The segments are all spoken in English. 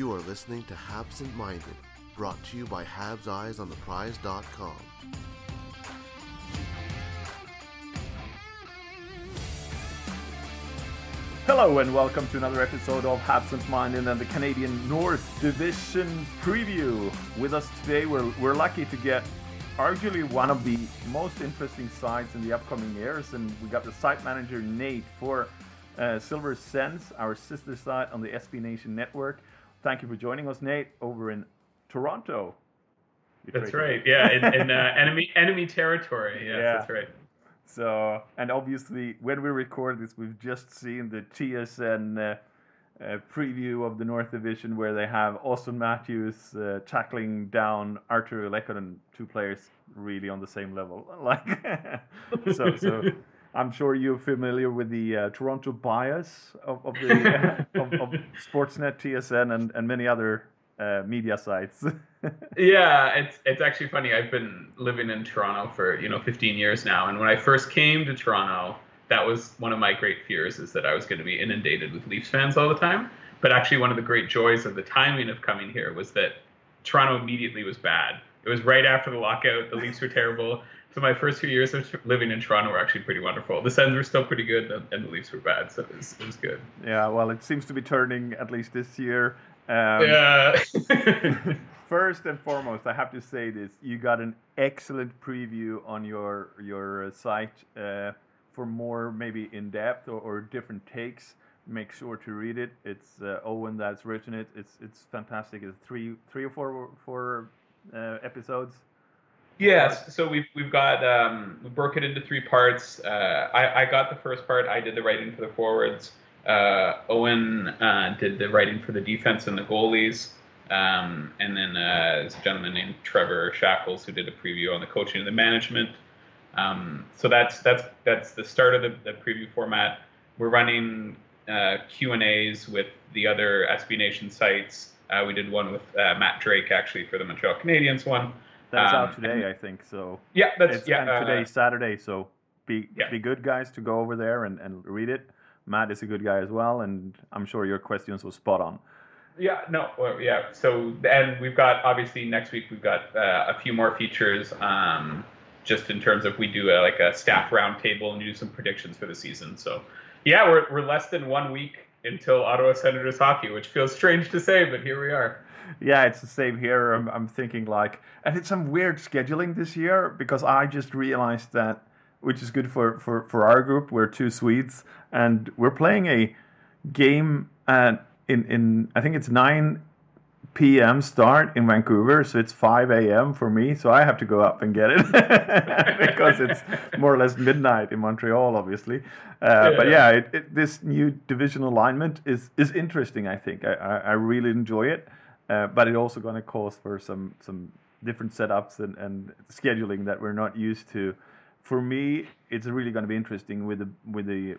You are listening to Habsent Minded, brought to you by Habs Eyes on the Prize.com. Hello and welcome to another episode of Habsent Minded and the Canadian North Division preview. With us today, we're, we're lucky to get arguably one of the most interesting sites in the upcoming years, and we got the site manager Nate for uh, Silver Sevens, our sister site on the SB Nation network. Thank you for joining us, Nate, over in Toronto. That's right. Yeah, in, in uh, enemy enemy territory. Yes, Yeah. that's right. So, and obviously, when we record this, we've just seen the TSN uh, uh, preview of the North Division where they have Auston Matthews uh, tackling down Artturi Lehkonen, two players really on the same level. Like, so, so I'm sure you're familiar with the uh, Toronto bias of, of the of, of Sportsnet, TSN, and, and many other uh, media sites. Yeah, it's it's actually funny. I've been living in Toronto for you know 15 years now, and when I first came to Toronto, that was one of my great fears is that I was going to be inundated with Leafs fans all the time. But actually, one of the great joys of the timing of coming here was that Toronto immediately was bad. It was right after the lockout. The Leafs were terrible. So my first few years of living in Toronto were actually pretty wonderful. The Sens were still pretty good, and- and the Leafs were bad. So it was, it was good. yeah, well, it seems to be turning at least this year. Um, Yeah. First and foremost, I have to say this: you got an excellent preview on your your site. Uh, for more maybe in depth or, or different takes, make sure to read it. It's uh, Owen that's written it. It's it's fantastic. It's three three or four four uh, episodes. Yes, so we've we've got um, we broke it into three parts. Uh, I I got the first part. I did the writing for the forwards. Uh, Owen uh, did the writing for the defense and the goalies. Um, and then uh, there's a gentleman named Trevor Shackles who did a preview on the coaching and the management. Um, so that's that's that's the start of the, the preview format. We're running uh, Q and A's with the other SB Nation sites. Uh, we did one with uh, Matt Drake actually for the Montreal Canadiens one. That's Um, out today, I think. So Yeah, that's it's, yeah. and uh, today's Saturday, so be yeah. be good guys to go over there and, and read it. Matt is a good guy as well, and I'm sure your questions were spot on. Yeah, no, well, yeah. So, and we've got obviously next week we've got uh, a few more features. Um, just in terms of we do a, like a staff roundtable and do some predictions for the season. So, yeah, we're we're less than one week until Ottawa Senators hockey, which feels strange to say, but here we are. Yeah, it's the same here. I'm, I'm thinking like, and it's some weird scheduling this year because I just realized that, which is good for, for, for our group. We're two Swedes and we're playing a game at in, in I think it's 9 p.m. start in Vancouver, so it's 5 a.m. for me. So I have to go up and get it because it's more or less midnight in Montreal, obviously. Uh, But yeah, it, it, this new division alignment is is interesting. I think I, I, I really enjoy it, uh, but it also going to cause for some some different setups and, and scheduling that we're not used to. For me, it's really going to be interesting with the with the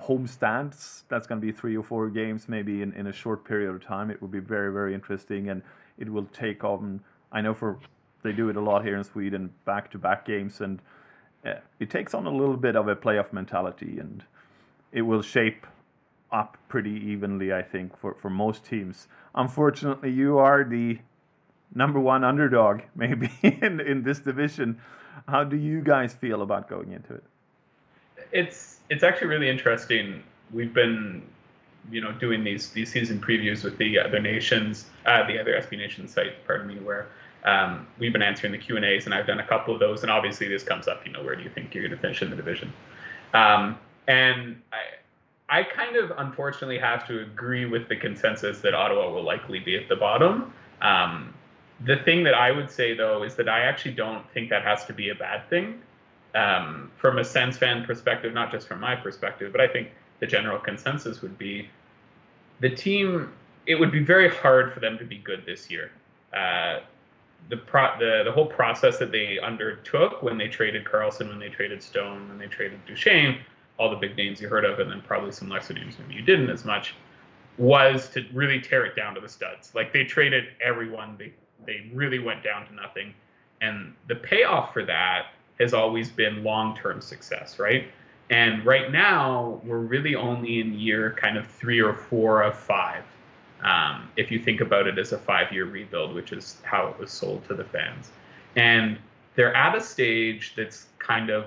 home stands. That's going to be three or four games, maybe in, in a short period of time. It will be very, very interesting, and it will take on. I know for they do it a lot here in Sweden, back to back games, and uh, it takes on a little bit of a playoff mentality, and it will shape up pretty evenly, I think, for, for most teams. Unfortunately, you are the number one underdog, maybe in in this division. How do you guys feel about going into it? It's it's actually really interesting. We've been, you know, doing these these season previews with the other nations, uh, the other SB Nation sites, pardon me, where um, we've been answering the Q and A's, and I've done a couple of those. And obviously, this comes up. You know, where do you think you're going to finish in the division? Um, and I, I kind of unfortunately have to agree with the consensus that Ottawa will likely be at the bottom. Um, the thing that I would say though is that I actually don't think that has to be a bad thing. Um, from a Sens fan perspective, not just from my perspective, but I think the general consensus would be the team, it would be very hard for them to be good this year. Uh, the, pro- the the whole process that they undertook when they traded Karlsson, when they traded Stone, when they traded Duchene, all the big names you heard of, and then probably some lesser names maybe you didn't as much, was to really tear it down to the studs. Like they traded everyone, they they really went down to nothing, and the payoff for that has always been long term success, right? And right now we're really only in year kind of three or four of five um, if you think about it as a five year rebuild, which is how it was sold to the fans. And they're at a stage that's kind of,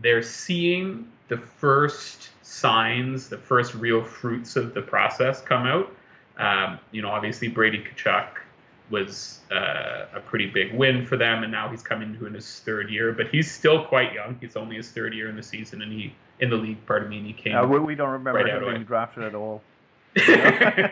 they're seeing the first signs, the first real fruits of the process come out. Um, you know, obviously Brady Tkachuk was uh, a pretty big win for them, and now he's coming to in his third year. But he's still quite young. He's only his third year in the season, and he in the league. Pardon me, and he came. Uh, we, we don't remember right him being away. drafted at all.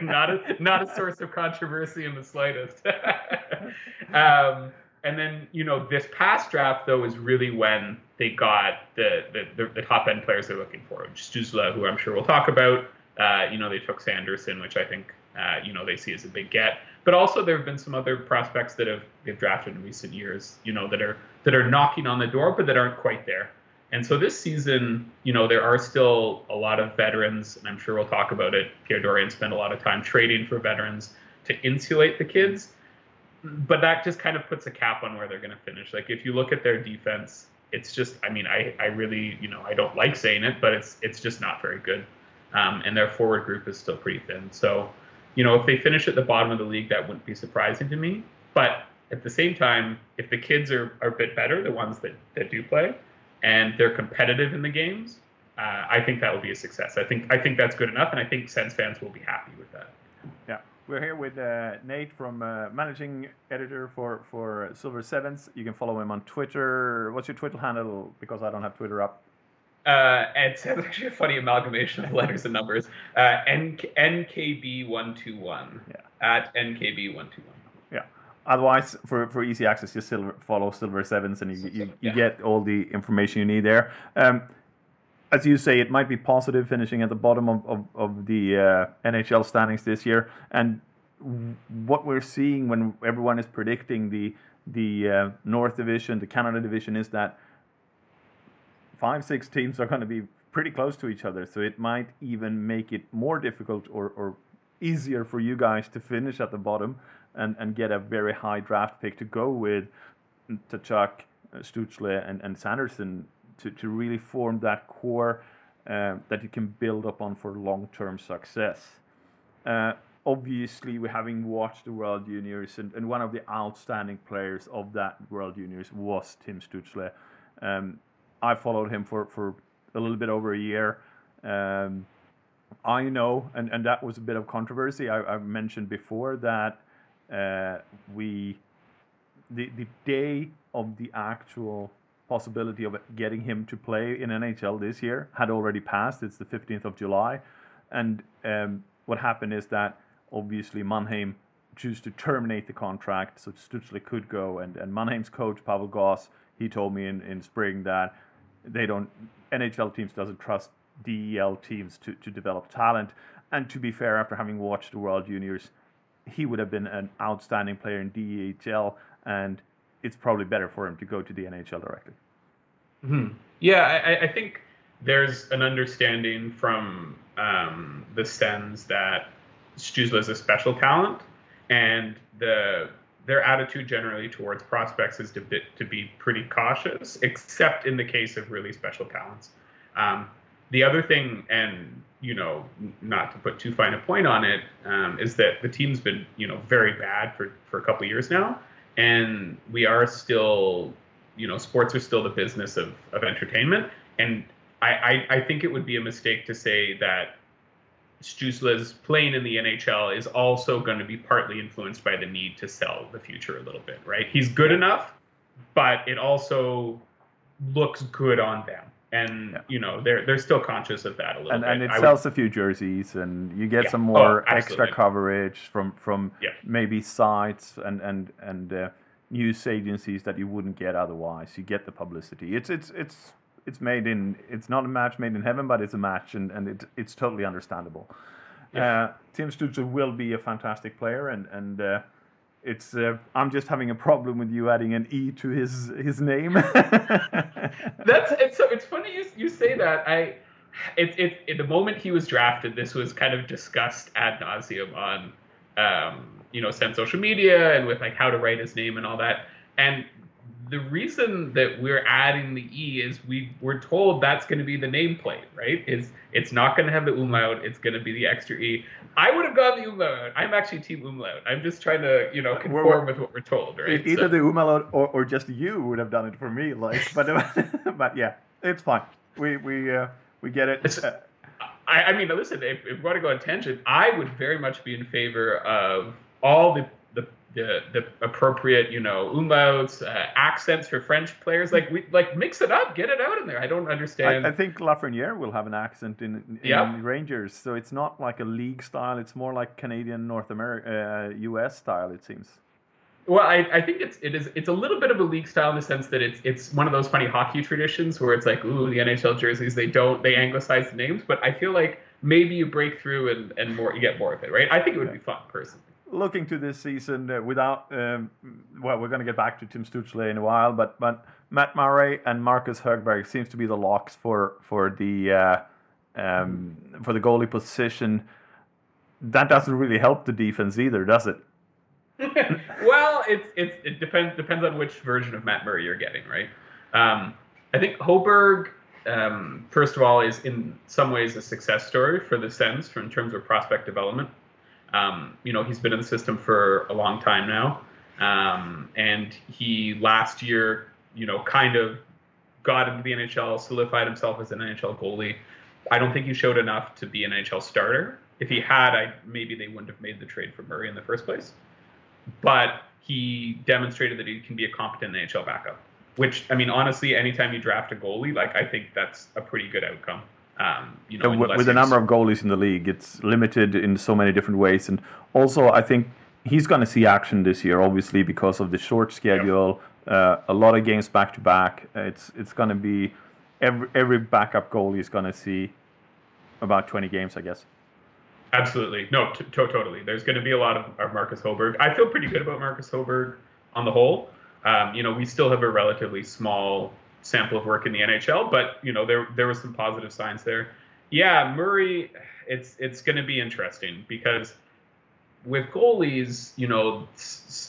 not a not a source of controversy in the slightest. um, and then you know this past draft though is really when they got the the, the, the top end players they're looking for. Stützle, who I'm sure we'll talk about. Uh, you know they took Sanderson, which I think uh, you know they see as a big get. But also there have been some other prospects that have they've drafted in recent years. You know that are that are knocking on the door, but that aren't quite there. And so this season, you know, there are still a lot of veterans, and I'm sure we'll talk about it. Pierre Dorion spent a lot of time trading for veterans to insulate the kids, but that just kind of puts a cap on where they're going to finish. Like if you look at their defense, it's just, I mean, I, I really, you know, I don't like saying it, but it's it's just not very good. Um, and their forward group is still pretty thin. So, you know, if they finish at the bottom of the league, that wouldn't be surprising to me. But at the same time, if the kids are, are a bit better, the ones that, that do play, and they're competitive in the games, uh, I think that will be a success. I think I think that's good enough, and I think Sens fans will be happy with that. Yeah, we're here with uh, Nate from uh, managing editor for for Silver Sevens. You can follow him on Twitter. What's your Twitter handle? Because I don't have Twitter up. Uh, and it's actually a funny amalgamation of letters and numbers. Uh, NKB121. Yeah. At NKB121. Yeah. Otherwise, for, for easy access, just silver, follow Silver Sevens, and you you, you Yeah. get all the information you need there. Um, as you say, it might be positive finishing at the bottom of, of, of the uh, NHL standings this year. And what we're seeing when everyone is predicting the the uh, North Division, the Canada Division, is that five, six teams are going to be pretty close to each other. So it might even make it more difficult or, or easier for you guys to finish at the bottom and, and get a very high draft pick to go with Tkachuk, uh, Stutzle, and, and Sanderson to, to really form that core uh, that you can build upon for long term success. Uh, obviously, we having watched the World Juniors, and, and one of the outstanding players of that World Juniors was Tim Stutzle. Um, I followed him for, for a little bit over a year. Um, I know, and, and that was a bit of controversy. I, I mentioned before that uh, we, the, the day of the actual possibility of getting him to play in NHL this year had already passed. It's the 15th of July. And um, what happened is that obviously Mannheim chose to terminate the contract, so Stutzle could go. And, and Mannheim's coach, Pavel Gross, he told me in, in spring that they don't, NHL teams doesn't trust DEL teams to, to develop talent. And to be fair, after having watched the World Juniors, he would have been an outstanding player in DEL, and it's probably better for him to go to the NHL directly. Yeah, I, I think there's an understanding from um, the Sens that Stützle is a special talent, and the their attitude generally towards prospects is to be, to be pretty cautious, except in the case of really special talents. Um, the other thing, and you know, not to put too fine a point on it, um, is that the team's been you know very bad for for a couple of years now, and we are still you know, sports are still the business of, of entertainment. And I, I, I think it would be a mistake to say that Stützle's playing in the NHL is also going to be partly influenced by the need to sell the future a little bit, right? He's good enough, but it also looks good on them. And Yeah. you know they're they're still conscious of that a little and, bit. and it I would- sells a few jerseys, and you get Yeah. some Oh, more extra coverage from from Yeah. maybe sites and and and uh, news agencies that you wouldn't get otherwise. You get the publicity. It's it's it's it's made in. It's not a match made in heaven, but it's a match, and and it, it's totally understandable. Uh, Tim Stützle will be a fantastic player, and and uh, it's uh, I'm just having a problem with you adding an e to his his name. That's it's so it's funny you, you say that. I it, it it the moment he was drafted, this was kind of discussed ad nauseum on um, you know Sens social media and with like how to write his name and all that. And the reason that we're adding the e is we we're told that's going to be the nameplate, right? Is it's not going to have the umlaut, it's going to be the extra e. I would have gone the umlaut. I'm actually team umlaut. I'm just trying to you know conform We're- with what we're told, right? Either So- the umlaut or, or just you would have done it for me, like. But but yeah, it's fine. We we uh, we get it. Uh, I, I mean, listen, if, if we want to go on tangent, I would very much be in favor of all the the, the, appropriate, you know, umlauts, uh, accents for French players. Like we like mix it up, get it out in there. I don't understand. I, I think Lafreniere will have an accent in, in Yeah. Rangers, so it's not like a league style. It's more like Canadian North America, uh, U.S. style. It seems. Well, I, I think it's it is it's a little bit of a league style in the sense that it's it's one of those funny hockey traditions where it's like, ooh, the NHL jerseys they don't they anglicize the names, but I feel like maybe you break through and, and more you get more of it, right? I think it would be fun personally. Looking to this season uh, without um, well we're going to get back to Tim Stützle in a while but but Matt Murray and Marcus Högberg seems to be the locks for for the uh, um, for the goalie position that doesn't really help the defense either does it well, it's it's it depends depends on which version of Matt Murray you're getting, right? Um, I think Högberg, um, first of all, is in some ways a success story for the Sens in terms of prospect development. Um, you know, he's been in the system for a long time now, um, and he last year, you know, kind of got into the NHL, solidified himself as an NHL goalie. I don't think he showed enough to be an NHL starter. If he had, I maybe they wouldn't have made the trade for Murray in the first place but he demonstrated that he can be a competent NHL backup. Which I mean, honestly, anytime you draft a goalie, like I think that's a pretty good outcome. Um, you know, with, with the number of goalies in the league it's limited in so many different ways and also I think he's going to see action this year obviously because of the short schedule uh, a lot of games back to back it's it's going to be every every backup goalie is going to see about 20 games I guess Absolutely. No, t- to- totally. There's going to be a lot of, of Marcus Högberg. I feel pretty good about Marcus Högberg on the whole. Um, you know, we still have a relatively small sample of work in the NHL, but you know, there there was some positive signs there. Yeah, Murray, it's it's going to be interesting because with goalies, you know,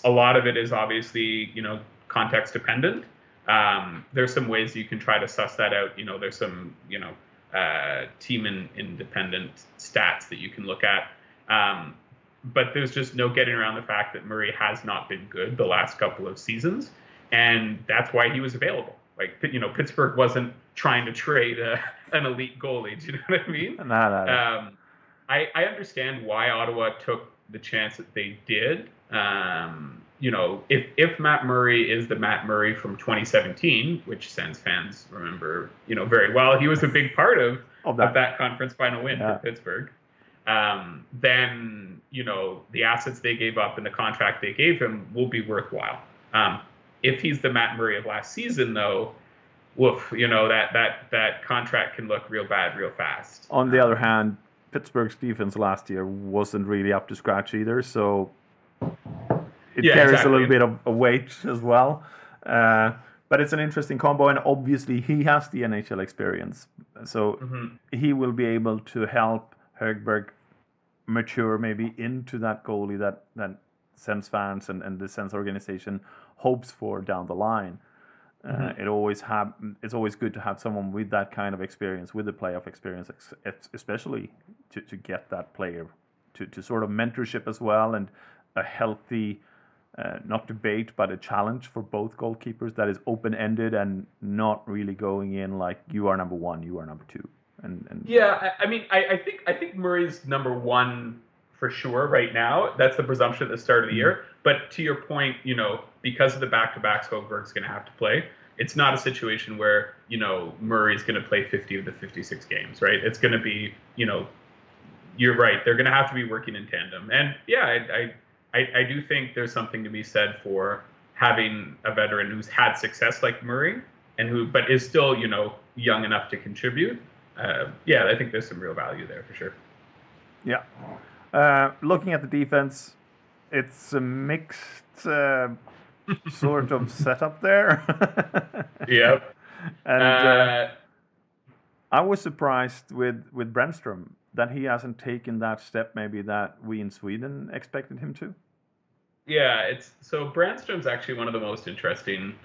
a lot of it is obviously you know context dependent. Um, there's some ways you can try to suss that out. You know, there's some you know uh, team in, independent stats that you can look at. Um, but there's just no getting around the fact that Murray has not been good the last couple of seasons, and that's why he was available. Like you know, Pittsburgh wasn't trying to trade a, an elite goalie. Do you know what I mean? Nah. Um, I, I understand why Ottawa took the chance that they did. Um, you know, if if Matt Murray is the Matt Murray from 2017, which Sens fans remember, you know, very well, he was a big part of Of of that. that, conference final win Yeah. for Pittsburgh. Um, then you know the assets they gave up and the contract they gave him will be worthwhile. Um, if he's the Matt Murray of last season, though, woof, you know that that that contract can look real bad real fast. on the other hand Pittsburgh's defense last year wasn't really up to scratch either so it Yeah, carries exactly. a little bit of a weight as well. Uh, but it's an interesting combo, and obviously he has the NHL experience, so Mhm. he will be able to help Högberg mature maybe into that goalie that that Sens fans and, and the Sens organization hopes for down the line. Uh, it always have it's always good to have someone with that kind of experience, with the playoff experience, ex- ex- especially to, to get that player to, to sort of mentorship as well and a healthy uh, not debate but a challenge for both goalkeepers that is open ended and not really going in like you are number one, you are number two. And, and Yeah, I, I mean, I, I think I think Murray's number one for sure right now. That's the presumption at the start of the year. But to your point, you know, because of the back-to-backs Högberg's going to have to play, it's not a situation where you know Murray's going to play 50 of the 56 games, right? It's going to be, you know, you're right. They're going to have to be working in tandem. And yeah, I, I I I do think there's something to be said for having a veteran who's had success like Murray and who but is still you know young enough to contribute uh, yeah, I think there's some real value there for sure. Yeah. Uh, looking at the defense, it's a mixed uh, sort of setup there. Yep. and uh, Uh, I was surprised with with Brännström that he hasn't taken that step maybe that we in Sweden expected him to. Yeah, it's so Brännström's actually one of the most interesting.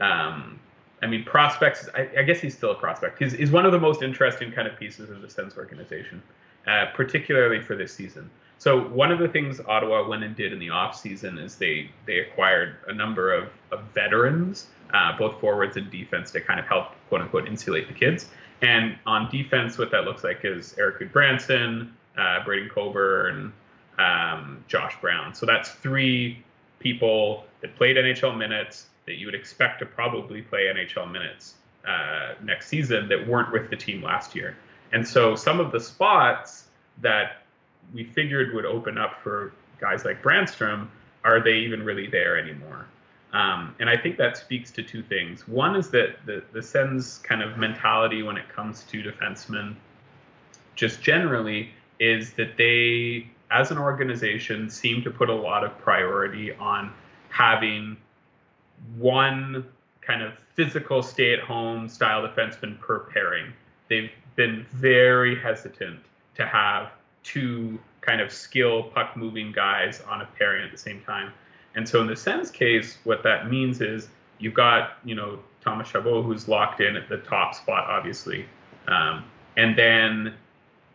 Um, I mean, prospects. I, I guess he's still a prospect. He's, he's one of the most interesting kind of pieces of the Sens organization, uh, particularly for this season. So one of the things Ottawa went and did in the off season is they they acquired a number of, of veterans, uh, both forwards and defense, to kind of help quote unquote insulate the kids. And on defense, what that looks like is Eric Branson, uh, Braden Coburn, um, Josh Brown. So that's three people that played NHL minutes that you would expect to probably play NHL minutes uh, next season that weren't with the team last year. And so some of the spots that we figured would open up for guys like Brännström, are they even really there anymore? Um, and I think that speaks to two things. One is that the, the Sens kind of mentality when it comes to defensemen, just generally, is that they, as an organization, seem to put a lot of priority on having one kind of physical stay at home style defenseman per pairing. They've been very hesitant to have two kind of skill puck moving guys on a pairing at the same time. And so in the Sens case, what that means is you've got, you know, Thomas Chabot who's locked in at the top spot, obviously. Um, and then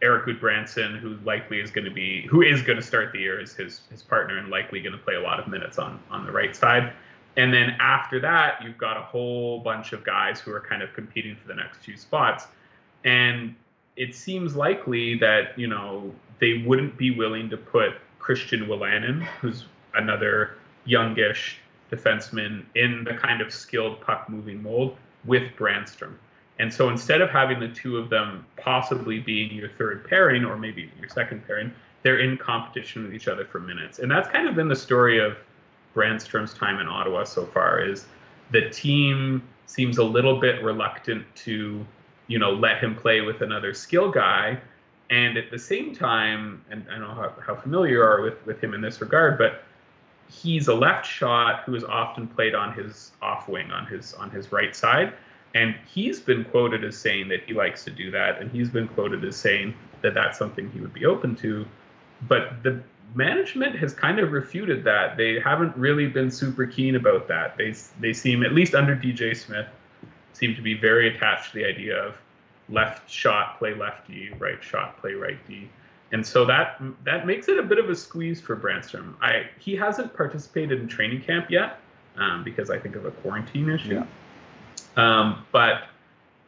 Erik Gudbranson, who likely is going to be, who is going to start the year as his, his partner and likely going to play a lot of minutes on, on the right side. And then after that, you've got a whole bunch of guys who are kind of competing for the next two spots. And it seems likely that, you know, they wouldn't be willing to put Christian Wolanin, who's another youngish defenseman, in the kind of skilled puck moving mold with Brännström. And so instead of having the two of them possibly being your third pairing or maybe your second pairing, they're in competition with each other for minutes. And that's kind of been the story of Brännström's time in Ottawa so far is the team seems a little bit reluctant to, you know, let him play with another skill guy. And at the same time, and I don't know how, how familiar you are with, with him in this regard, but he's a left shot who is often played on his off wing, on his on his right side. And he's been quoted as saying that he likes to do that, and he's been quoted as saying that that's something he would be open to. But the management has kind of refuted that. They haven't really been super keen about that. They they seem, at least under DJ Smith, seem to be very attached to the idea of left shot play left D, right shot play right D. And so that that makes it a bit of a squeeze for Brännström. I he hasn't participated in training camp yet um, because I think of a quarantine issue. Yeah. Um, but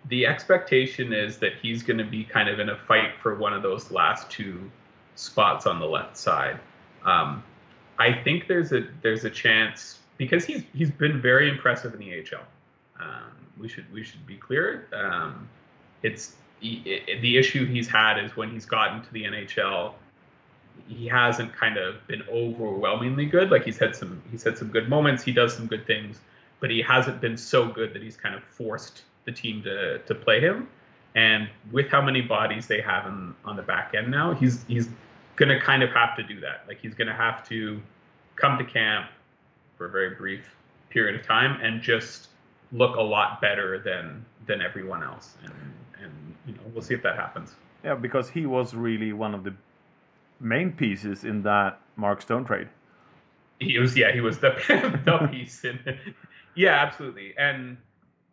the expectation is that he's going to be kind of in a fight for one of those last two spots on the left side. Um, I think there's a there's a chance because he's he's been very impressive in the AHL. Um, we should we should be clear. Um, it's it, the issue he's had is when he's gotten to the NHL, he hasn't kind of been overwhelmingly good. Like he's had some he's had some good moments. He does some good things, but he hasn't been so good that he's kind of forced the team to to play him. And with how many bodies they have in, on the back end now, he's he's gonna kind of have to do that. Like he's gonna have to come to camp for a very brief period of time and just look a lot better than than everyone else. And and you know we'll see if that happens. Yeah, because he was really one of the main pieces in that Mark Stone trade. He was yeah he was the the piece in yeah absolutely and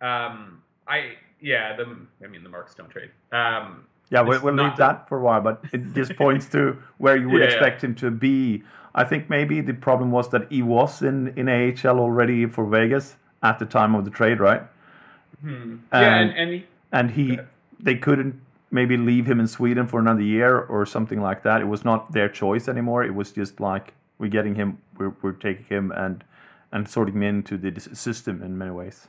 um I yeah the I mean the Mark Stone trade um Yeah, we'll, we'll leave the- that for a while, but it just points to where you would Yeah, yeah. expect him to be. I think maybe the problem was that he was in, in AHL already for Vegas at the time of the trade, right? yeah and, and he, and he they couldn't maybe leave him in Sweden for another year or something like that. It was not their choice anymore. It was just like we're getting him, we're, we're taking him and and sorting him into the system in many ways.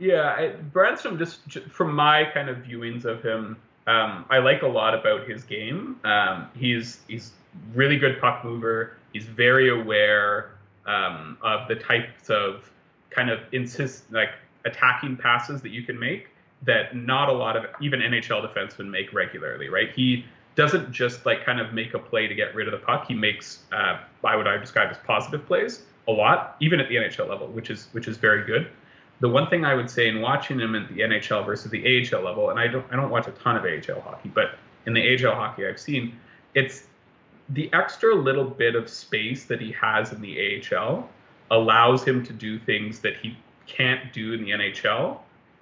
Yeah, I, Brännström, just, j from my kind of viewings of him, um, I like a lot about his game. Um, he's he's really good puck mover. He's very aware um, of the types of kind of insist like attacking passes that you can make that not a lot of even NHL defensemen make regularly. Right? He doesn't just like kind of make a play to get rid of the puck. He makes uh, I would I describe as positive plays a lot, even at the NHL level, which is which is very good. The one thing I would say in watching him at the NHL versus the AHL level, and I don't I don't watch a ton of AHL hockey, but in the AHL hockey I've seen, it's the extra little bit of space that he has in the AHL allows him to do things that he can't do in the NHL.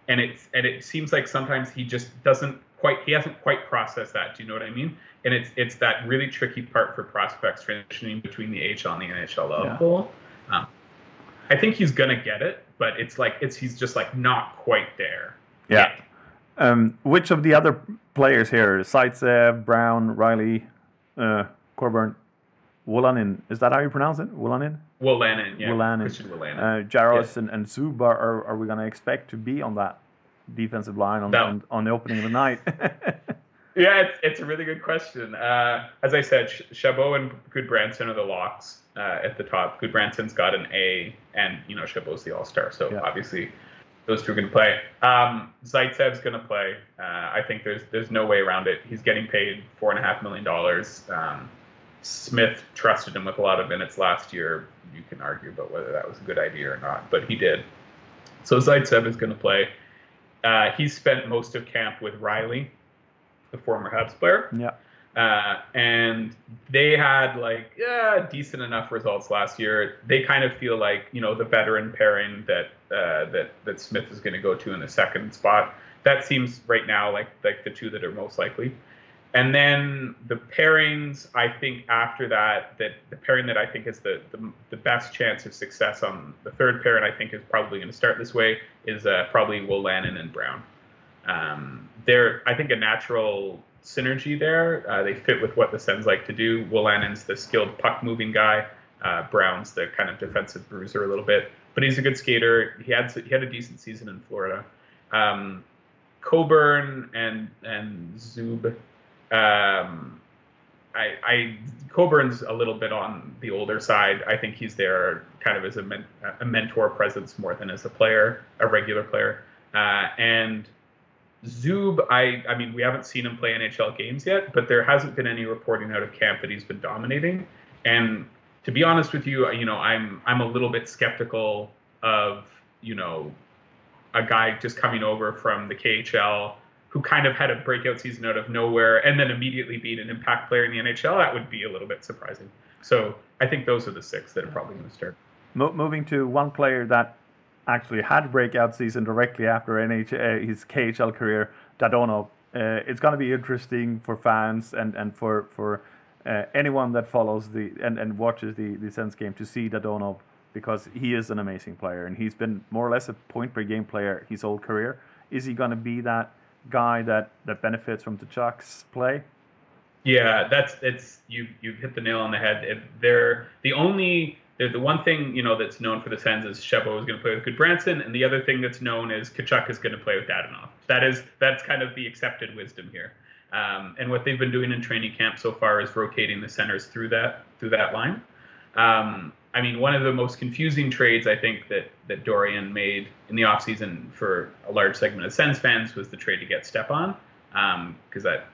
And it's and it seems like sometimes he just doesn't quite he hasn't quite processed that. Do you know what I mean? And it's it's that really tricky part for prospects transitioning between the AHL and the NHL level. Yeah. Um, I think he's gonna get it, but it's like it's he's just like not quite there. Yeah. Um, which of the other players here, Zaitsev, Brown, Reilly, uh, Coburn, Wolanin, is that how you pronounce it? Wolanin? Wolanin, yeah. Wolanin. Christian Wolanin. Uh, Jaros yes. and, and Zub, are, are we going to expect to be on that defensive line on, on, on, the opening of the night? yeah, it's, it's a really good question. Uh, as I said, Chabot and Gudbranson are the locks uh, at the top. Gudbranson's got an A, and, you know, Chabot's the all-star, so yeah. obviously those two are going to play. Um, Zaitsev's going to play. Uh, I think there's there's no way around it. He's getting paid four and a half million dollars. Um, Smith trusted him with a lot of minutes last year. You can argue about whether that was a good idea or not, but he did. So Zaitsev is going to play. Uh, he spent most of camp with Reilly, the former Habs player. Yeah. Uh, and they had like yeah, decent enough results last year. They kind of feel like you know the veteran pairing that uh, that that Smith is going to go to in the second spot. That seems right now like like the two that are most likely. And then the pairings, I think after that, that the pairing that I think is the, the, the best chance of success on the third pair, and I think is probably going to start this way, is uh, probably Wolanin and Brown. Um, they're, I think, a natural synergy there. Uh, they fit with what the Sens like to do. Wolanin's the skilled puck moving guy. Uh, Brown's the kind of defensive bruiser a little bit, but he's a good skater. He had he had a decent season in Florida. Um, Coburn and and Zub um, I, I Coburn's a little bit on the older side. I think he's there kind of as a, men, a mentor presence more than as a player, a regular player. Uh, and Zub, I I mean we haven't seen him play NHL games yet, but there hasn't been any reporting out of camp that he's been dominating. And to be honest with you, you know I'm I'm a little bit skeptical of you know a guy just coming over from the KHL who kind of had a breakout season out of nowhere and then immediately being an impact player in the NHL, that would be a little bit surprising. So I think those are the six that are probably going to start. Mo- moving to one player that actually had a breakout season directly after NHL, uh, his KHL career, Dadonov. Uh, it's going to be interesting for fans and, and for for uh, anyone that follows the and, and watches the, the Sens game to see Dadonov because he is an amazing player and he's been more or less a point per game player his whole career. Is he going to be that guy that that benefits from Tkachuk's play? Yeah, that's it's you you hit the nail on the head. It, they're the only they're the one thing you know that's known for the Sens is Chabot is going to play with Gudbranson, and the other thing that's known is Tkachuk is going to play with Dadonov. That is that's kind of the accepted wisdom here. Um, and what they've been doing in training camp so far is rotating the centers through that through that line. Um, I mean, one of the most confusing trades I think that that Dorion made in the offseason for a large segment of Sens fans was the trade to get Stepan, because um, that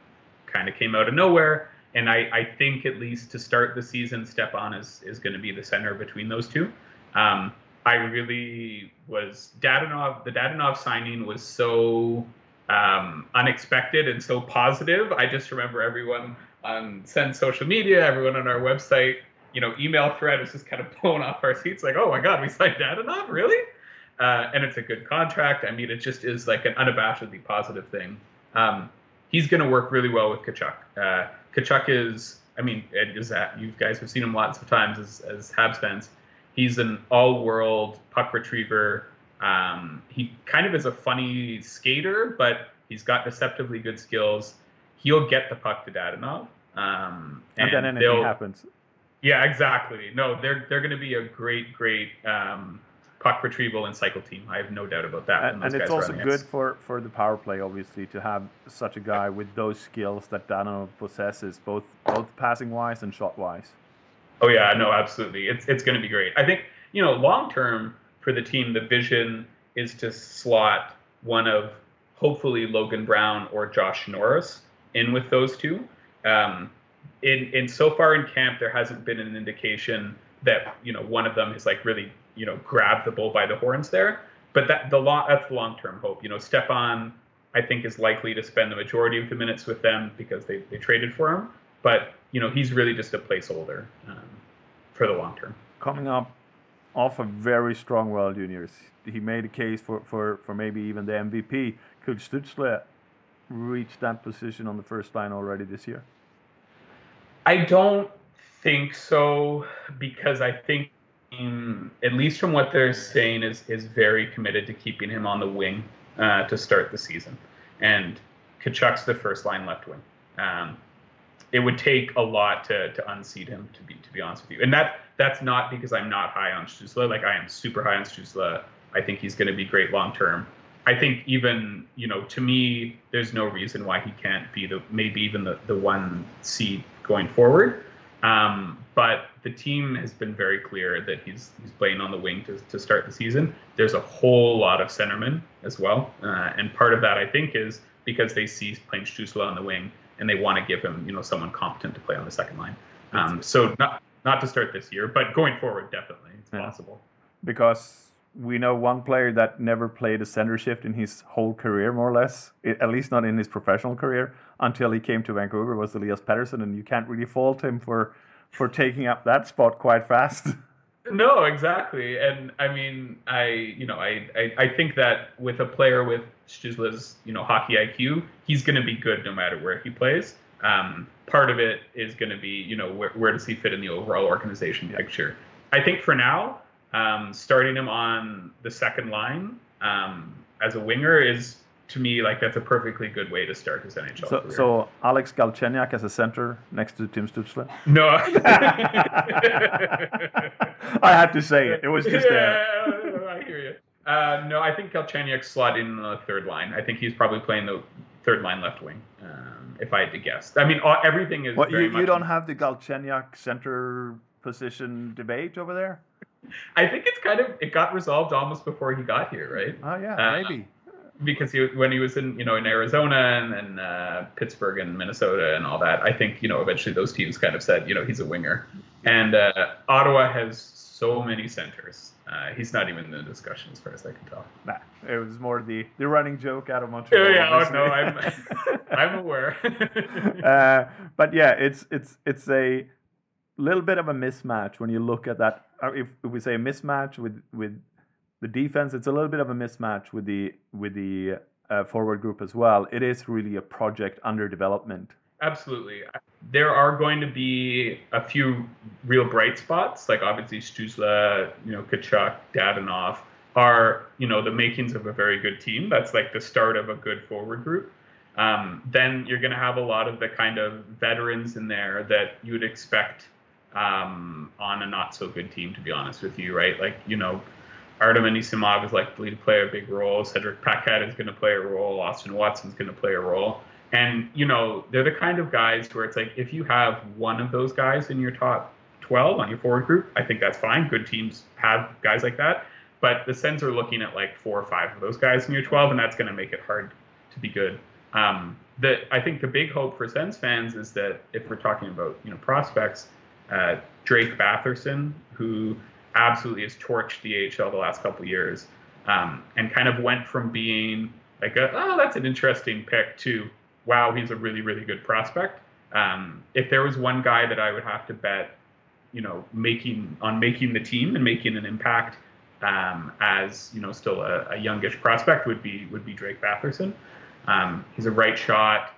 kind of came out of nowhere. And I, I think at least to start the season, Stepan is is going to be the center between those two. Um, I really was Dadonov. The Dadonov signing was so um, unexpected and so positive. I just remember everyone on Sens social media, everyone on our website you know, email thread is just kind of blown off our seats. Like, oh my God, we signed Dadonov, really? Uh, and it's a good contract. I mean, it just is like an unabashedly positive thing. Um, he's going to work really well with Tkachuk. Uh, Tkachuk is, I mean, is that you guys have seen him lots of times as, as Habs fans. He's an all-world puck retriever. Um, he kind of is a funny skater, but he's got deceptively good skills. He'll get the puck to Dadonov. Um, and, and, then anything happens. Yeah, exactly. No, they're they're going to be a great, great um, puck retrieval and cycle team. I have no doubt about that. And, and it's also good for, for the power play, obviously, to have such a guy with those skills that Dano possesses, both both passing wise and shot wise. Oh yeah, no, absolutely. It's it's going to be great. I think you know, long term for the team, the vision is to slot one of hopefully Logan Brown or Josh Norris in with those two Um, in in so far in camp, there hasn't been an indication that you know one of them has like really you know grabbed the bull by the horns there. But that the long that's the long term hope. You know, Stepan I think is likely to spend the majority of the minutes with them because they, they traded for him. But you know, he's really just a placeholder um, for the long term. Coming up off a very strong World Juniors, he made a case for, for, for maybe even the MVP. Could Stutzle reach that position on the first line already this year? I don't think so because I think, um, at least from what they're saying, is is very committed to keeping him on the wing uh, to start the season, and Tkachuk's the first line left wing. Um, it would take a lot to to unseat him to be to be honest with you, and that that's not because I'm not high on Stutzle. Like I am super high on Stutzle. I think he's going to be great long term. I think even you know to me, there's no reason why he can't be the maybe even the the one seed going forward. Um, but the team has been very clear that he's he's playing on the wing to, to start the season. There's a whole lot of centermen as well, uh, and part of that I think is because they see playing Stutzle on the wing and they want to give him you know someone competent to play on the second line. Um, so not not to start this year, but going forward definitely it's yeah. possible. Because we know one player that never played a center shift in his whole career, more or less, at least not in his professional career, until he came to Vancouver, was Elias Pettersson, and you can't really fault him for for taking up that spot quite fast. No, exactly, and I mean, I you know, I I, I think that with a player with Stutzle's you know hockey IQ, he's going to be good no matter where he plays. Um, part of it is going to be you know where where does he fit in the overall organization picture. I think for now, um, starting him on the second line um, as a winger is to me, like that's a perfectly good way to start his NHL so, career. So Alex Galchenyuk as a center next to Tim Stutzle? No. I had to say it. It was just yeah, I hear you. Uh, no, I think Galchenyuk slot in the third line. I think he's probably playing the third line left wing. Um, if I had to guess, I mean, all, everything is. What you, you don't have the Galchenyuk center position debate over there? I think it's kind of it got resolved almost before he got here, right? Oh yeah, uh, maybe because he when he was in you know in Arizona and, and uh, Pittsburgh and Minnesota and all that, I think you know eventually those teams kind of said you know he's a winger, and uh, Ottawa has so many centers. Uh, he's not even in the discussion as far as I can tell. Nah, it was more the the running joke out of Montreal. Oh, yeah, oh, no, I'm I'm aware. Uh, but yeah, it's it's it's a little bit of a mismatch when you look at that. Uh, if, if we say a mismatch with with the defense, it's a little bit of a mismatch with the with the uh, forward group as well. It is really a project under development. Absolutely, there are going to be a few real bright spots, like obviously Stutzle, you know, Tkachuk, Dadonov are you know the makings of a very good team. That's like the start of a good forward group. Um, then you're going to have a lot of the kind of veterans in there that you would expect um, on a not so good team, to be honest with you, right? Like you know Artem Anisimov is likely to play a big role. Cedric Paquette is going to play a role. Austin Watson's going to play a role. And, you know, they're the kind of guys where it's like if you have one of those guys in your top 12 on your forward group, I think that's fine. Good teams have guys like that. But the Sens are looking at like four or five of those guys in your 12, and that's going to make it hard to be good. Um, the, I think the big hope for Sens fans is that if we're talking about, you know, prospects, uh, Drake Batherson, who absolutely has torched the AHL the last couple years, um, and kind of went from being like, a, oh, that's an interesting pick to, wow, he's a really really good prospect. Um, if there was one guy that I would have to bet, you know, making on making the team and making an impact um, as you know still a, a, youngish prospect would be would be Drake Batherson. Um, he's a right shot,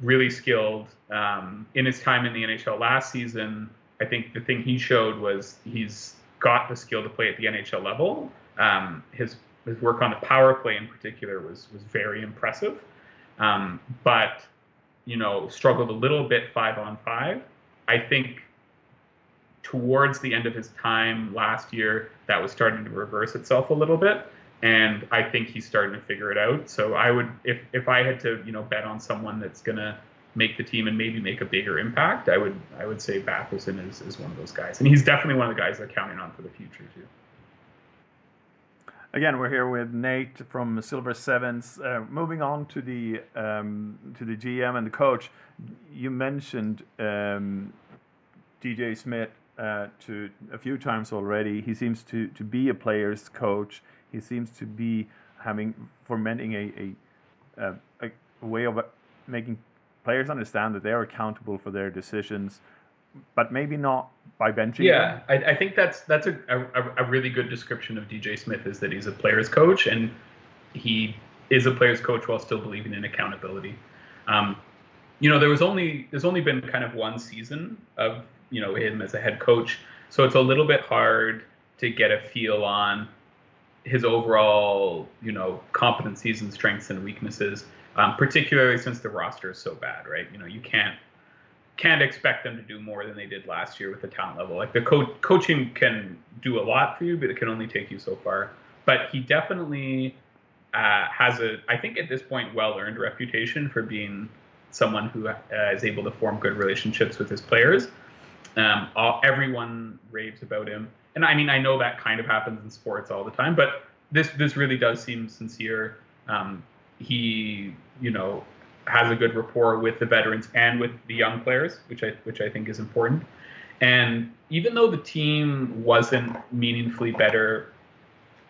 really skilled. Um, in his time in the NHL last season, I think the thing he showed was he's got the skill to play at the NHL level. Um, his his work on the power play in particular was was very impressive, um, but you know struggled a little bit five on five. I think towards the end of his time last year, that was starting to reverse itself a little bit, and I think he's starting to figure it out. So I would, if if I had to, you know, bet on someone that's gonna make the team and maybe make a bigger impact, I would I would say Batherson is, is one of those guys, and he's definitely one of the guys they're counting on for the future too. Again, we're here with Nate from Silver Sevens. Uh, moving on to the um, to the GM and the coach, you mentioned um, DJ Smith uh, to a few times already. He seems to, to be a player's coach. He seems to be having fomenting a a, a, a way of making players understand that they're accountable for their decisions, but maybe not by benching. Yeah, I, I, think that's that's a, a, a really good description of DJ Smith is that he's a player's coach and he is a player's coach while still believing in accountability. Um, you know, there was only there's only been kind of one season of you know him as a head coach, so it's a little bit hard to get a feel on his overall you know competencies and strengths and weaknesses, um, particularly since the roster is so bad, right? You know, you can't can't expect them to do more than they did last year with the talent level. Like the co- coaching can do a lot for you, but it can only take you so far. But he definitely uh, has a, I think at this point, well earned reputation for being someone who uh, is able to form good relationships with his players. Um, all, everyone raves about him, and I mean I know that kind of happens in sports all the time, but this this really does seem sincere. Um, he, you know, has a good rapport with the veterans and with the young players, which I which I think is important. And even though the team wasn't meaningfully better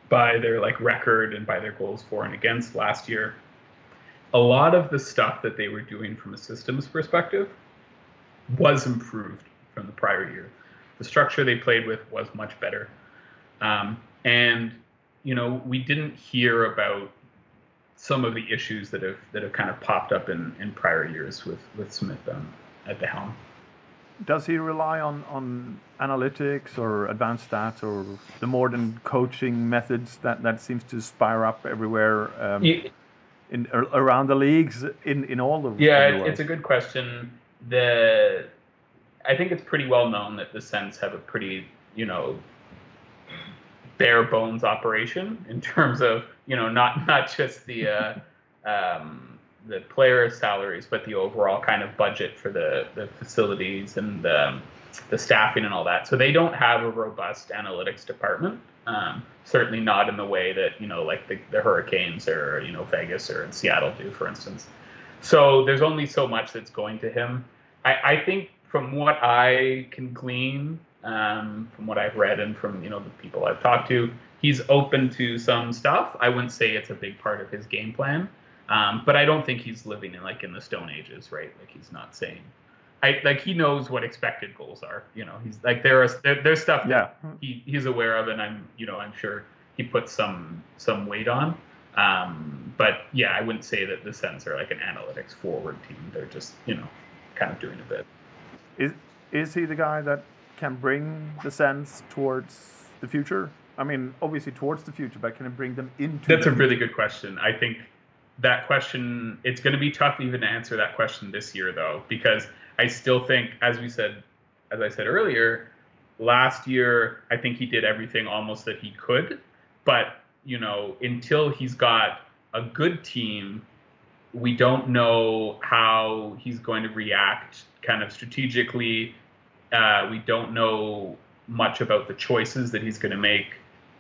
by their like record and by their goals for and against last year, a lot of the stuff that they were doing from a systems perspective was improved from the prior year. The structure they played with was much better. Um, and you know, we didn't hear about some of the issues that have that have kind of popped up in, in prior years with with Smith um, at the helm. Does he rely on, on analytics or advanced stats or the modern coaching methods that, that seems to spire up everywhere um, in around the leagues in, in all the yeah the it's a good question the I think it's pretty well known that the Sens have a pretty you know bare bones operation in terms of you know not not just the uh, um, the player salaries, but the overall kind of budget for the the facilities and the, the staffing and all that. So they don't have a robust analytics department. Um, certainly not in the way that you know like the, the Hurricanes or you know Vegas or in Seattle do, for instance. So there's only so much that's going to him. I, I think from what I can glean um, from what I've read and from you know the people I've talked to, he's open to some stuff. I wouldn't say it's a big part of his game plan, um, but I don't think he's living in like in the Stone Ages, right? Like he's not saying, I like he knows what expected goals are. You know, he's like there are there, there's stuff yeah. he he's aware of, and I'm you know I'm sure he puts some some weight on. Um, but yeah, I wouldn't say that the Sens are like an analytics forward team. They're just you know kind of doing a bit. Is is he the guy that can bring the Sens towards the future? I mean, obviously towards the future, but can it bring them into? That's a really good question. I think that question it's going to be tough even to answer that question this year though because I still think as we said as I said earlier last year I think he did everything almost that he could but you know until he's got a good team we don't know how he's going to react kind of strategically uh, we don't know much about the choices that he's going to make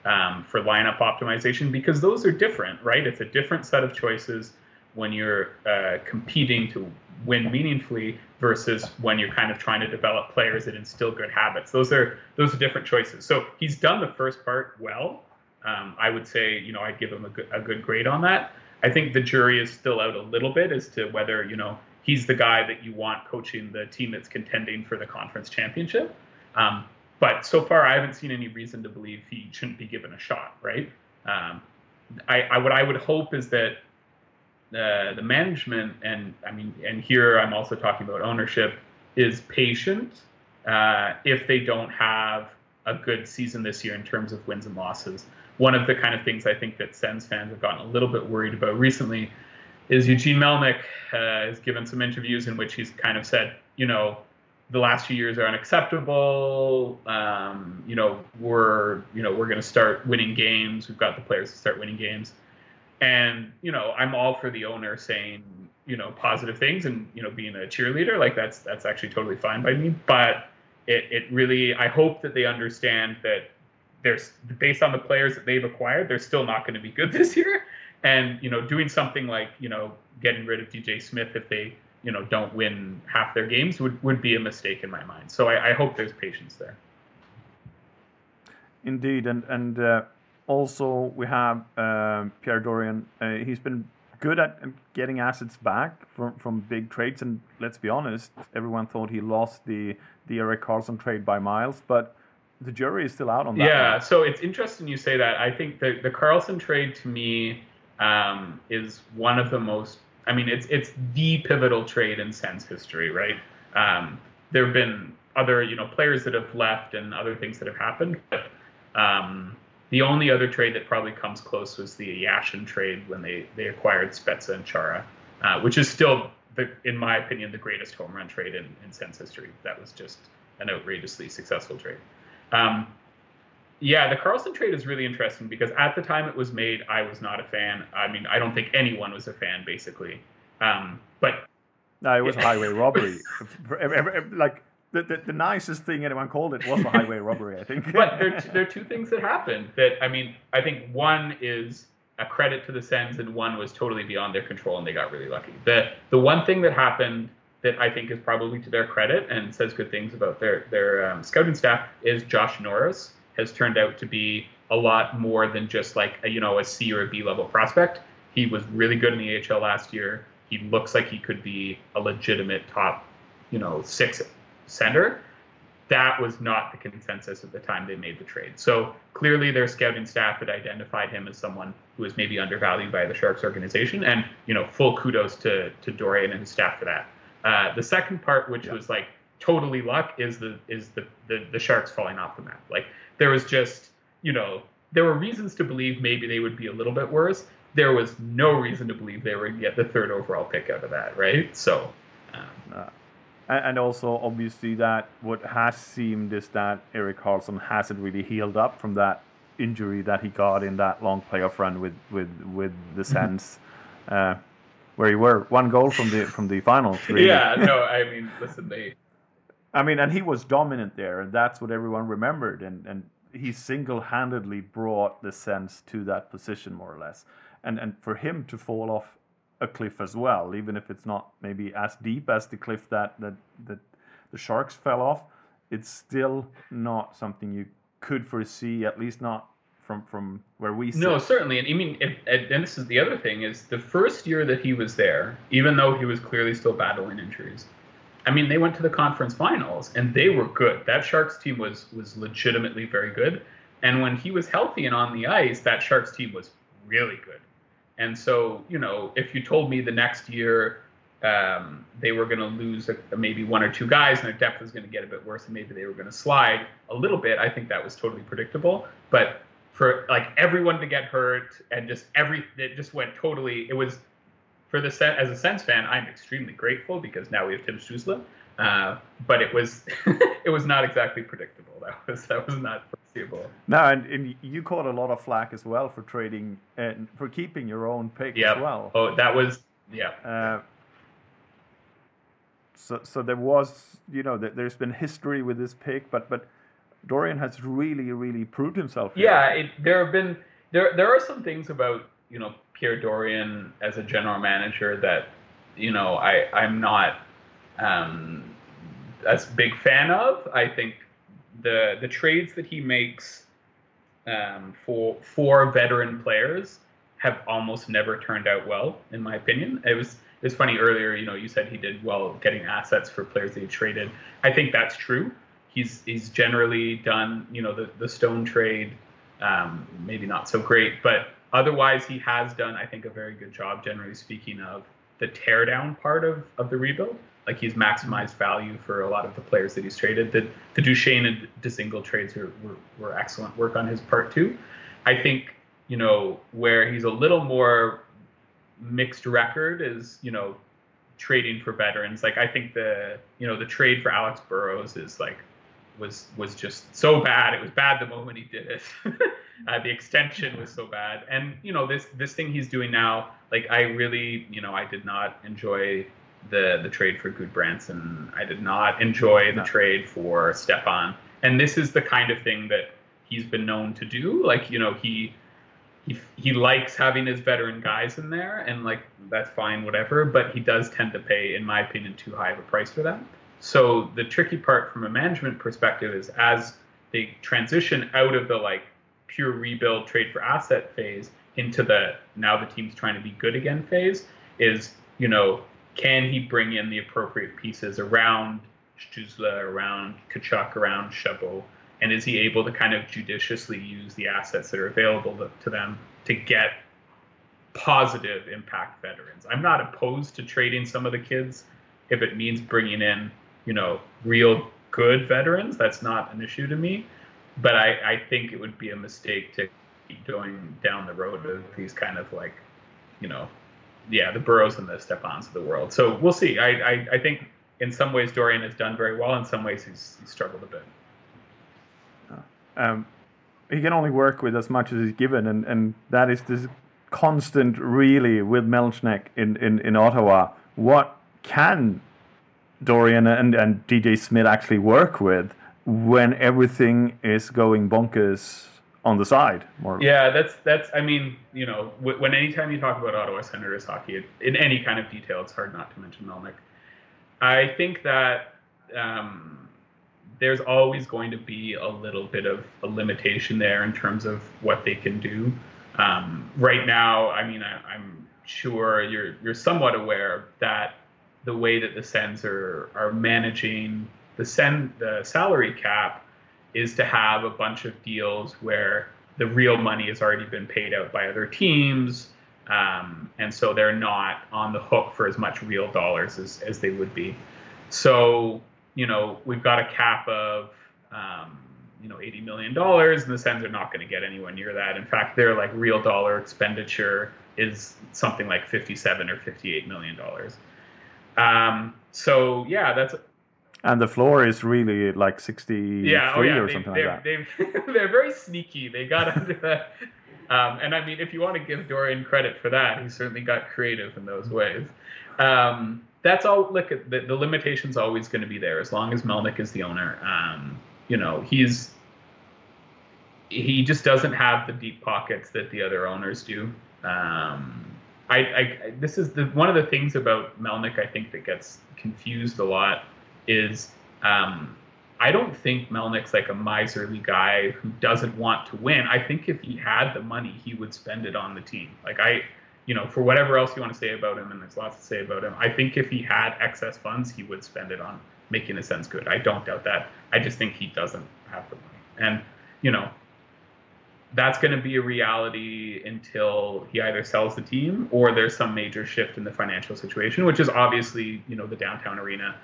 um, for lineup optimization because those are different, right? It's a different set of choices when you're uh, competing to win meaningfully versus when you're kind of trying to develop players that instill good habits. Those are those are different choices. So he's done the first part well. Um, I would say, you know, I'd give him a good, a good grade on that. I think the jury is still out a little bit as to whether, you know, he's the guy that you want coaching the team that's contending for the conference championship. Um, but so far, I haven't seen any reason to believe he shouldn't be given a shot. Right? Um, I, I, what I would hope is that uh, the management and I mean, and here I'm also talking about ownership is patient uh, if they don't have a good season this year in terms of wins and losses. One of the kind of things I think that Sens fans have gotten a little bit worried about recently is Eugene Melnyk uh, has given some interviews in which he's kind of said, you know, the last few years are unacceptable. Um, you know, we're you know we're going to start winning games. We've got the players to start winning games, and you know, I'm all for the owner saying you know positive things and you know being a cheerleader. Like that's that's actually totally fine by me. But it it really I hope that they understand that there's based on the players that they've acquired, they're still not going to be good this year. And you know, doing something like you know getting rid of DJ Smith if they you know don't win half their games would, would be a mistake in my mind. So I, I hope there's patience there. Indeed, and and uh, also we have uh, Pierre Dorion. Uh, he's been good at um, getting assets back from, from big trades, and let's be honest, everyone thought he lost the the Erik Karlsson trade by miles, but the jury is still out on that. Yeah, one. so it's interesting you say that. I think the the Karlsson trade to me um, is one of the most. I mean, it's it's the pivotal trade in Sens history, right? Um, there have been other you know players that have left and other things that have happened, but um, the only other trade that probably comes close was the Yashin trade when they they acquired Spezza and Chara, uh, which is still the, in my opinion, the greatest home run trade in, in Sens history. That was just an outrageously successful trade. Um, yeah, the Karlsson trade is really interesting because at the time it was made, I was not a fan. I mean, I don't think anyone was a fan, basically. Um, but no, it was a highway robbery. like the, the, the, nicest thing anyone called it was a highway robbery, I think. but there, there are two things that happened that, I mean, I think one is a credit to the Sens, and one was totally beyond their control, and they got really lucky. The the one thing that happened that I think is probably to their credit and says good things about their their um, scouting staff is Josh Norris has turned out to be a lot more than just like a, you know a C or a B level prospect. He was really good in the AHL last year. He looks like he could be a legitimate top, you know, six center. That was not the consensus at the time they made the trade. So clearly, their scouting staff had identified him as someone who was maybe undervalued by the Sharks organization, and you know, full kudos to to Dorion and his staff for that. Uh, the second part, which yeah. was like totally luck, is the is the, the the Sharks falling off the map. Like there was just you know there were reasons to believe maybe they would be a little bit worse. There was no reason to believe they would get the third overall pick out of that, right? So. Um, uh, and also obviously that what has seemed is that Erik Karlsson hasn't really healed up from that injury that he got in that long playoff run with with with the mm-hmm. Sens, uh, where he were one goal from the from the finals. Really. Yeah, no, I mean, listen, they. I mean, and he was dominant there, and that's what everyone remembered, and and he single-handedly brought the Sens to that position more or less, and and for him to fall off a cliff as well, even if it's not maybe as deep as the cliff that that that the sharks fell off. It's still not something you could foresee, at least not from from where we sit. No, certainly, and I mean, if, and this is the other thing is the first year that he was there, even though he was clearly still battling injuries. I mean, they went to the conference finals and they were good. That Sharks team was was legitimately very good. And when he was healthy and on the ice, that Sharks team was really good. And so, you know, if you told me the next year um, they were going to lose a, a maybe one or two guys and their depth was going to get a bit worse and maybe they were going to slide a little bit, I think that was totally predictable. But for like everyone to get hurt and just every it just went totally. It was for the set as a Sens fan, I'm extremely grateful because now we have Tim Stützle. Uh, but it was it was not exactly predictable. That was that was not foreseeable. No, and, and you caught a lot of flack as well for trading and for keeping your own pick yep. as well. Oh, that was yeah. Uh, so so there was you know there's been history with this pick, but but Dorion has really really proved himself. Here. Yeah, it, there have been there there are some things about you know Pierre Dorion as a general manager that you know I I'm not um, as big fan of. I think the the trades that he makes um, for for veteran players have almost never turned out well, in my opinion. It was it was funny earlier. You know, you said he did well getting assets for players that he traded. I think that's true. He's he's generally done you know the the Stone trade, um, maybe not so great, but otherwise he has done I think a very good job, generally speaking, of the teardown part of of the rebuild. Like he's maximized value for a lot of the players that he's traded. The the Duchene and Dzingel trades were, were, were excellent work on his part too. I think you know where he's a little more mixed record is you know trading for veterans. Like I think the you know the trade for Alex Burrows is like was was just so bad. It was bad the moment he did it. uh, the extension was so bad, and you know this this thing he's doing now. Like I really you know I did not enjoy the the trade for Gudbranson. I did not enjoy the trade for Stepan. And this is the kind of thing that he's been known to do. Like you know he he he likes having his veteran guys in there, and like that's fine, whatever. But he does tend to pay, in my opinion, too high of a price for that. So the tricky part from a management perspective is as they transition out of the like pure rebuild trade for asset phase into the now the team's trying to be good again phase is you know can he bring in the appropriate pieces around Stützle, around Tkachuk, around Chabot, and is he able to kind of judiciously use the assets that are available to them to get positive impact veterans? I'm not opposed to trading some of the kids if it means bringing in you know real good veterans. That's not an issue to me, but I, I think it would be a mistake to keep going down the road of these kind of like you know yeah, the Burrows and the Stepans of the world. So we'll see. I, I, I, think in some ways Dorion has done very well. In some ways he's, he's struggled a bit. Um, he can only work with as much as he's given, and, and that is this constant, really, with Melnyk in, in, in Ottawa. What can Dorion and, and DJ Smith actually work with when everything is going bonkers on the side. Yeah, that's that's. I mean, you know, when anytime you talk about Ottawa Senators hockey in any kind of detail, it's hard not to mention Melnyk. I think that um, there's always going to be a little bit of a limitation there in terms of what they can do. Um, right now, I mean, I, am sure you're you're somewhat aware that the way that the Sens are are managing the Sen the salary cap is to have a bunch of deals where the real money has already been paid out by other teams. Um, and so they're not on the hook for as much real dollars as, as they would be. So, you know, we've got a cap of, um, you know, $80 million, and the Sens are not going to get anywhere near that. In fact, their like real dollar expenditure is something like 57 or 58 million dollars. Um, so yeah, that's and the floor is really like 63 yeah, oh yeah, or they, something like that. They're, very sneaky. They got under that. Um, and I mean, if you want to give Dorion credit for that, he certainly got creative in those ways. Um, that's all. Look, the, the limitation's always going to be there as long as Melnyk is the owner. Um, you know, he's he just doesn't have the deep pockets that the other owners do. Um, I, I, this is the one of the things about Melnyk I think that gets confused a lot is um, I don't think Melnyk's like a miserly guy who doesn't want to win. I think if he had the money, he would spend it on the team. Like I, you know, for whatever else you want to say about him, and there's lots to say about him. I think if he had excess funds, he would spend it on making the Sens good. I don't doubt that. I just think he doesn't have the money, and you know, that's going to be a reality until he either sells the team or there's some major shift in the financial situation, which is obviously, you know, the downtown arena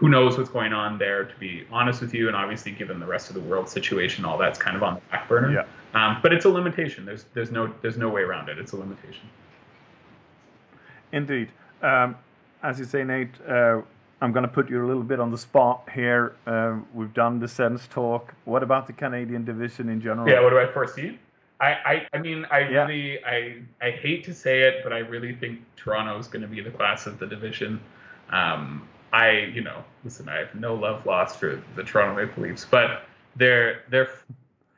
who knows what's going on there, to be honest with you. And obviously, given the rest of the world situation, all that's kind of on the back burner. Yeah. Um, but it's a limitation. There's there's no there's no way around it. It's a limitation. Indeed. Um, as you say, Nate, uh, I'm going to put you a little bit on the spot here. Uh, we've done the Sens talk. What about the Canadian division in general? Yeah, what do I foresee? I, I, I mean, I yeah. really, I, I hate to say it, but I really think Toronto is going to be the class of the division. Um, I, you know, listen, I have no love lost for the Toronto Maple Leafs, but they're they're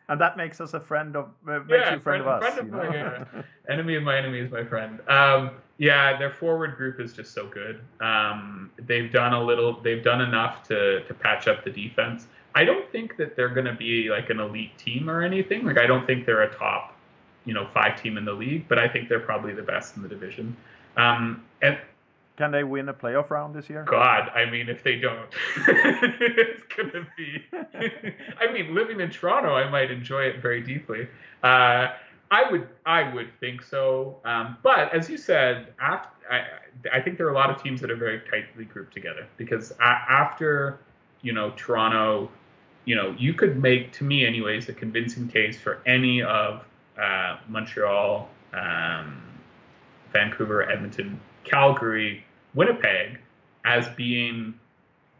and that makes us a friend of uh, makes yeah, you a friend, friend of us. Friend of my, yeah. enemy of my enemy is my friend. Um, yeah, their forward group is just so good. Um, they've done a little, they've done enough to to patch up the defense. I don't think that they're going to be like an elite team or anything. Like I don't think they're a top, you know, five team in the league, but I think they're probably the best in the division. Um, and can they win a playoff round this year? God, I mean, if they don't, it's gonna be. I mean, living in Toronto, I might enjoy it very deeply. Uh, I would, I would think so. Um, but as you said, after, I, I think there are a lot of teams that are very tightly grouped together because after, you know, Toronto, you know, you could make, to me, anyways, a convincing case for any of uh, Montreal, um, Vancouver, Edmonton, Calgary, Winnipeg as being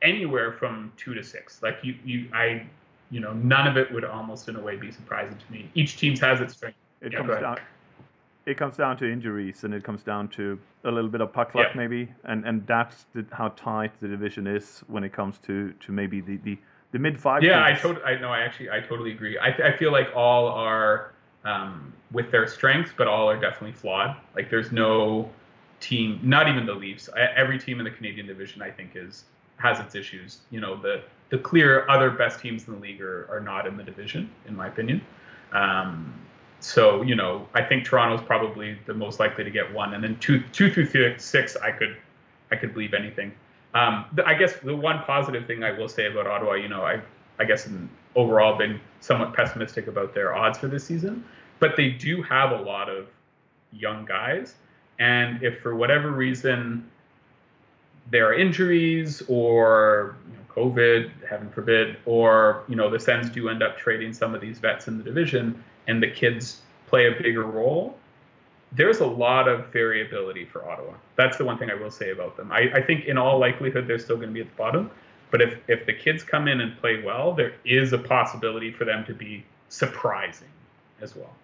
anywhere from two to six. Like you, you, I, you know, none of it would almost in a way be surprising to me. Each team has its strength. It yeah, comes down. It comes down to injuries, and it comes down to a little bit of puck luck, yeah. maybe, and and that's the, how tight the division is when it comes to to maybe the, the the mid five. Yeah, I totally. I know. I actually, I totally agree. I, I feel like all are um, with their strengths, but all are definitely flawed. Like there's no team, not even the Leafs. Every team in the Canadian division, I think, is has its issues. You know, the the clear other best teams in the league are, are not in the division, in my opinion. Um, so you know, I think Toronto's probably the most likely to get one, and then two two through six, six I could I could believe anything. Um, I guess the one positive thing I will say about Ottawa, you know, I I guess in overall been somewhat pessimistic about their odds for this season, but they do have a lot of young guys, and if for whatever reason there are injuries or you know, COVID, heaven forbid, or you know the Sens do end up trading some of these vets in the division, and the kids play a bigger role, there's a lot of variability for Ottawa. That's the one thing I will say about them. I, I think in all likelihood they're still going to be at the bottom, but if if the kids come in and play well, there is a possibility for them to be surprising as well.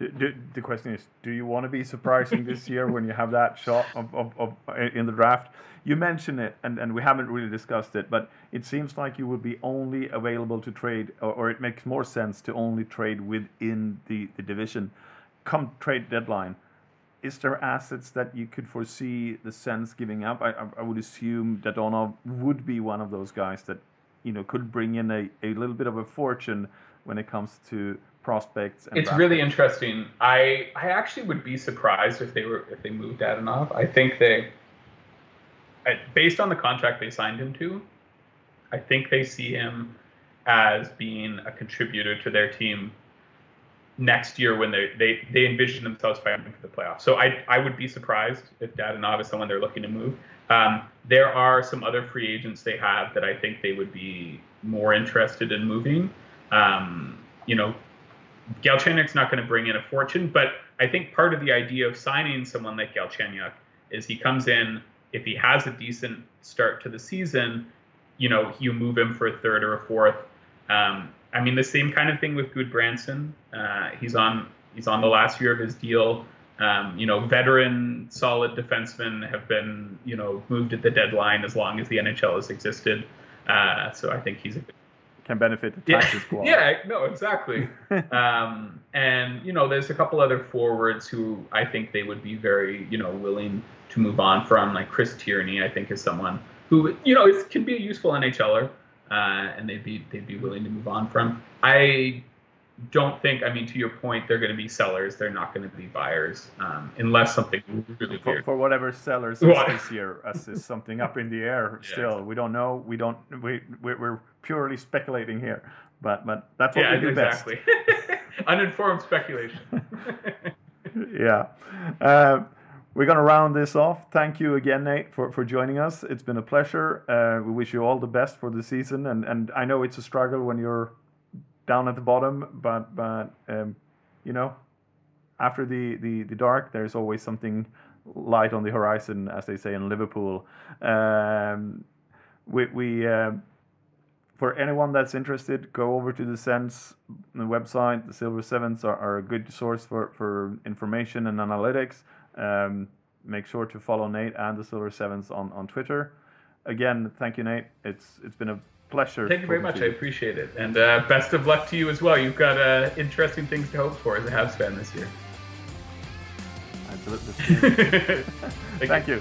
The, the, question is, do you want to be surprising this year when you have that shot of, of, of, in the draft? You mentioned it, and, and we haven't really discussed it, but it seems like you would be only available to trade, or, or it makes more Sens to only trade within the, the division. Come trade deadline, is there assets that you could foresee the sense giving up? I, I, I would assume that Dadonov would be one of those guys that you know could bring in a, a little bit of a fortune when it comes to prospects. And it's really interesting. I I actually would be surprised if they were if they moved Dadonov. I think they, based on the contract they signed him to, I think they see him as being a contributor to their team next year when they they, they envision themselves fighting for the playoffs. So I I would be surprised if Dadonov is someone they're looking to move. Um, there are some other free agents they have that I think they would be more interested in moving. Um, you know, Galchenyuk's not going to bring in a fortune, but I think part of the idea of signing someone like Galchenyuk is he comes in if he has a decent start to the season, you know, you move him for a third or a fourth. Um, I mean, the same kind of thing with Gudbranson. Uh, he's on he's on the last year of his deal. Um, you know, veteran, solid defensemen have been you know moved at the deadline as long as the NHL has existed. Uh, so I think he's a can benefit the yeah, taxes squad. yeah, no, exactly. um, and you know, there's a couple other forwards who I think they would be very, you know, willing to move on from. Like Chris Tierney, I think is someone who, you know, is, can be a useful NHLer, uh, and they'd be they'd be willing to move on from. I don't think. I mean, to your point, they're going to be sellers. They're not going to be buyers um, unless something really for, weird. for whatever sellers Well- this year, as is something up in the air. Yeah. Still, we don't know. We don't. We we're, we're purely speculating here, but but that's what yeah, we do best. Yeah, exactly. Uninformed speculation. Yeah. Uh, we're gonna round this off. Thank you again, Nate, for, for joining us. It's been a pleasure. Uh, we wish you all the best for the season, and, and I know it's a struggle when you're down at the bottom, but but um, you know, after the, the, the dark, there's always something light on the horizon, as they say in Liverpool. Um, we we um for anyone that's interested, go over to the Sense the website. The Silver Sevens are, are a good source for, for information and analytics. Um, make sure to follow Nate and the Silver Sevens on, on Twitter. Again, thank you, Nate. It's it's been a pleasure. Thank you very much. to I appreciate it. And uh, best of luck to you as well. You've got uh, interesting things to hope for as a Habs fan this year. Absolutely. Thank Thank you.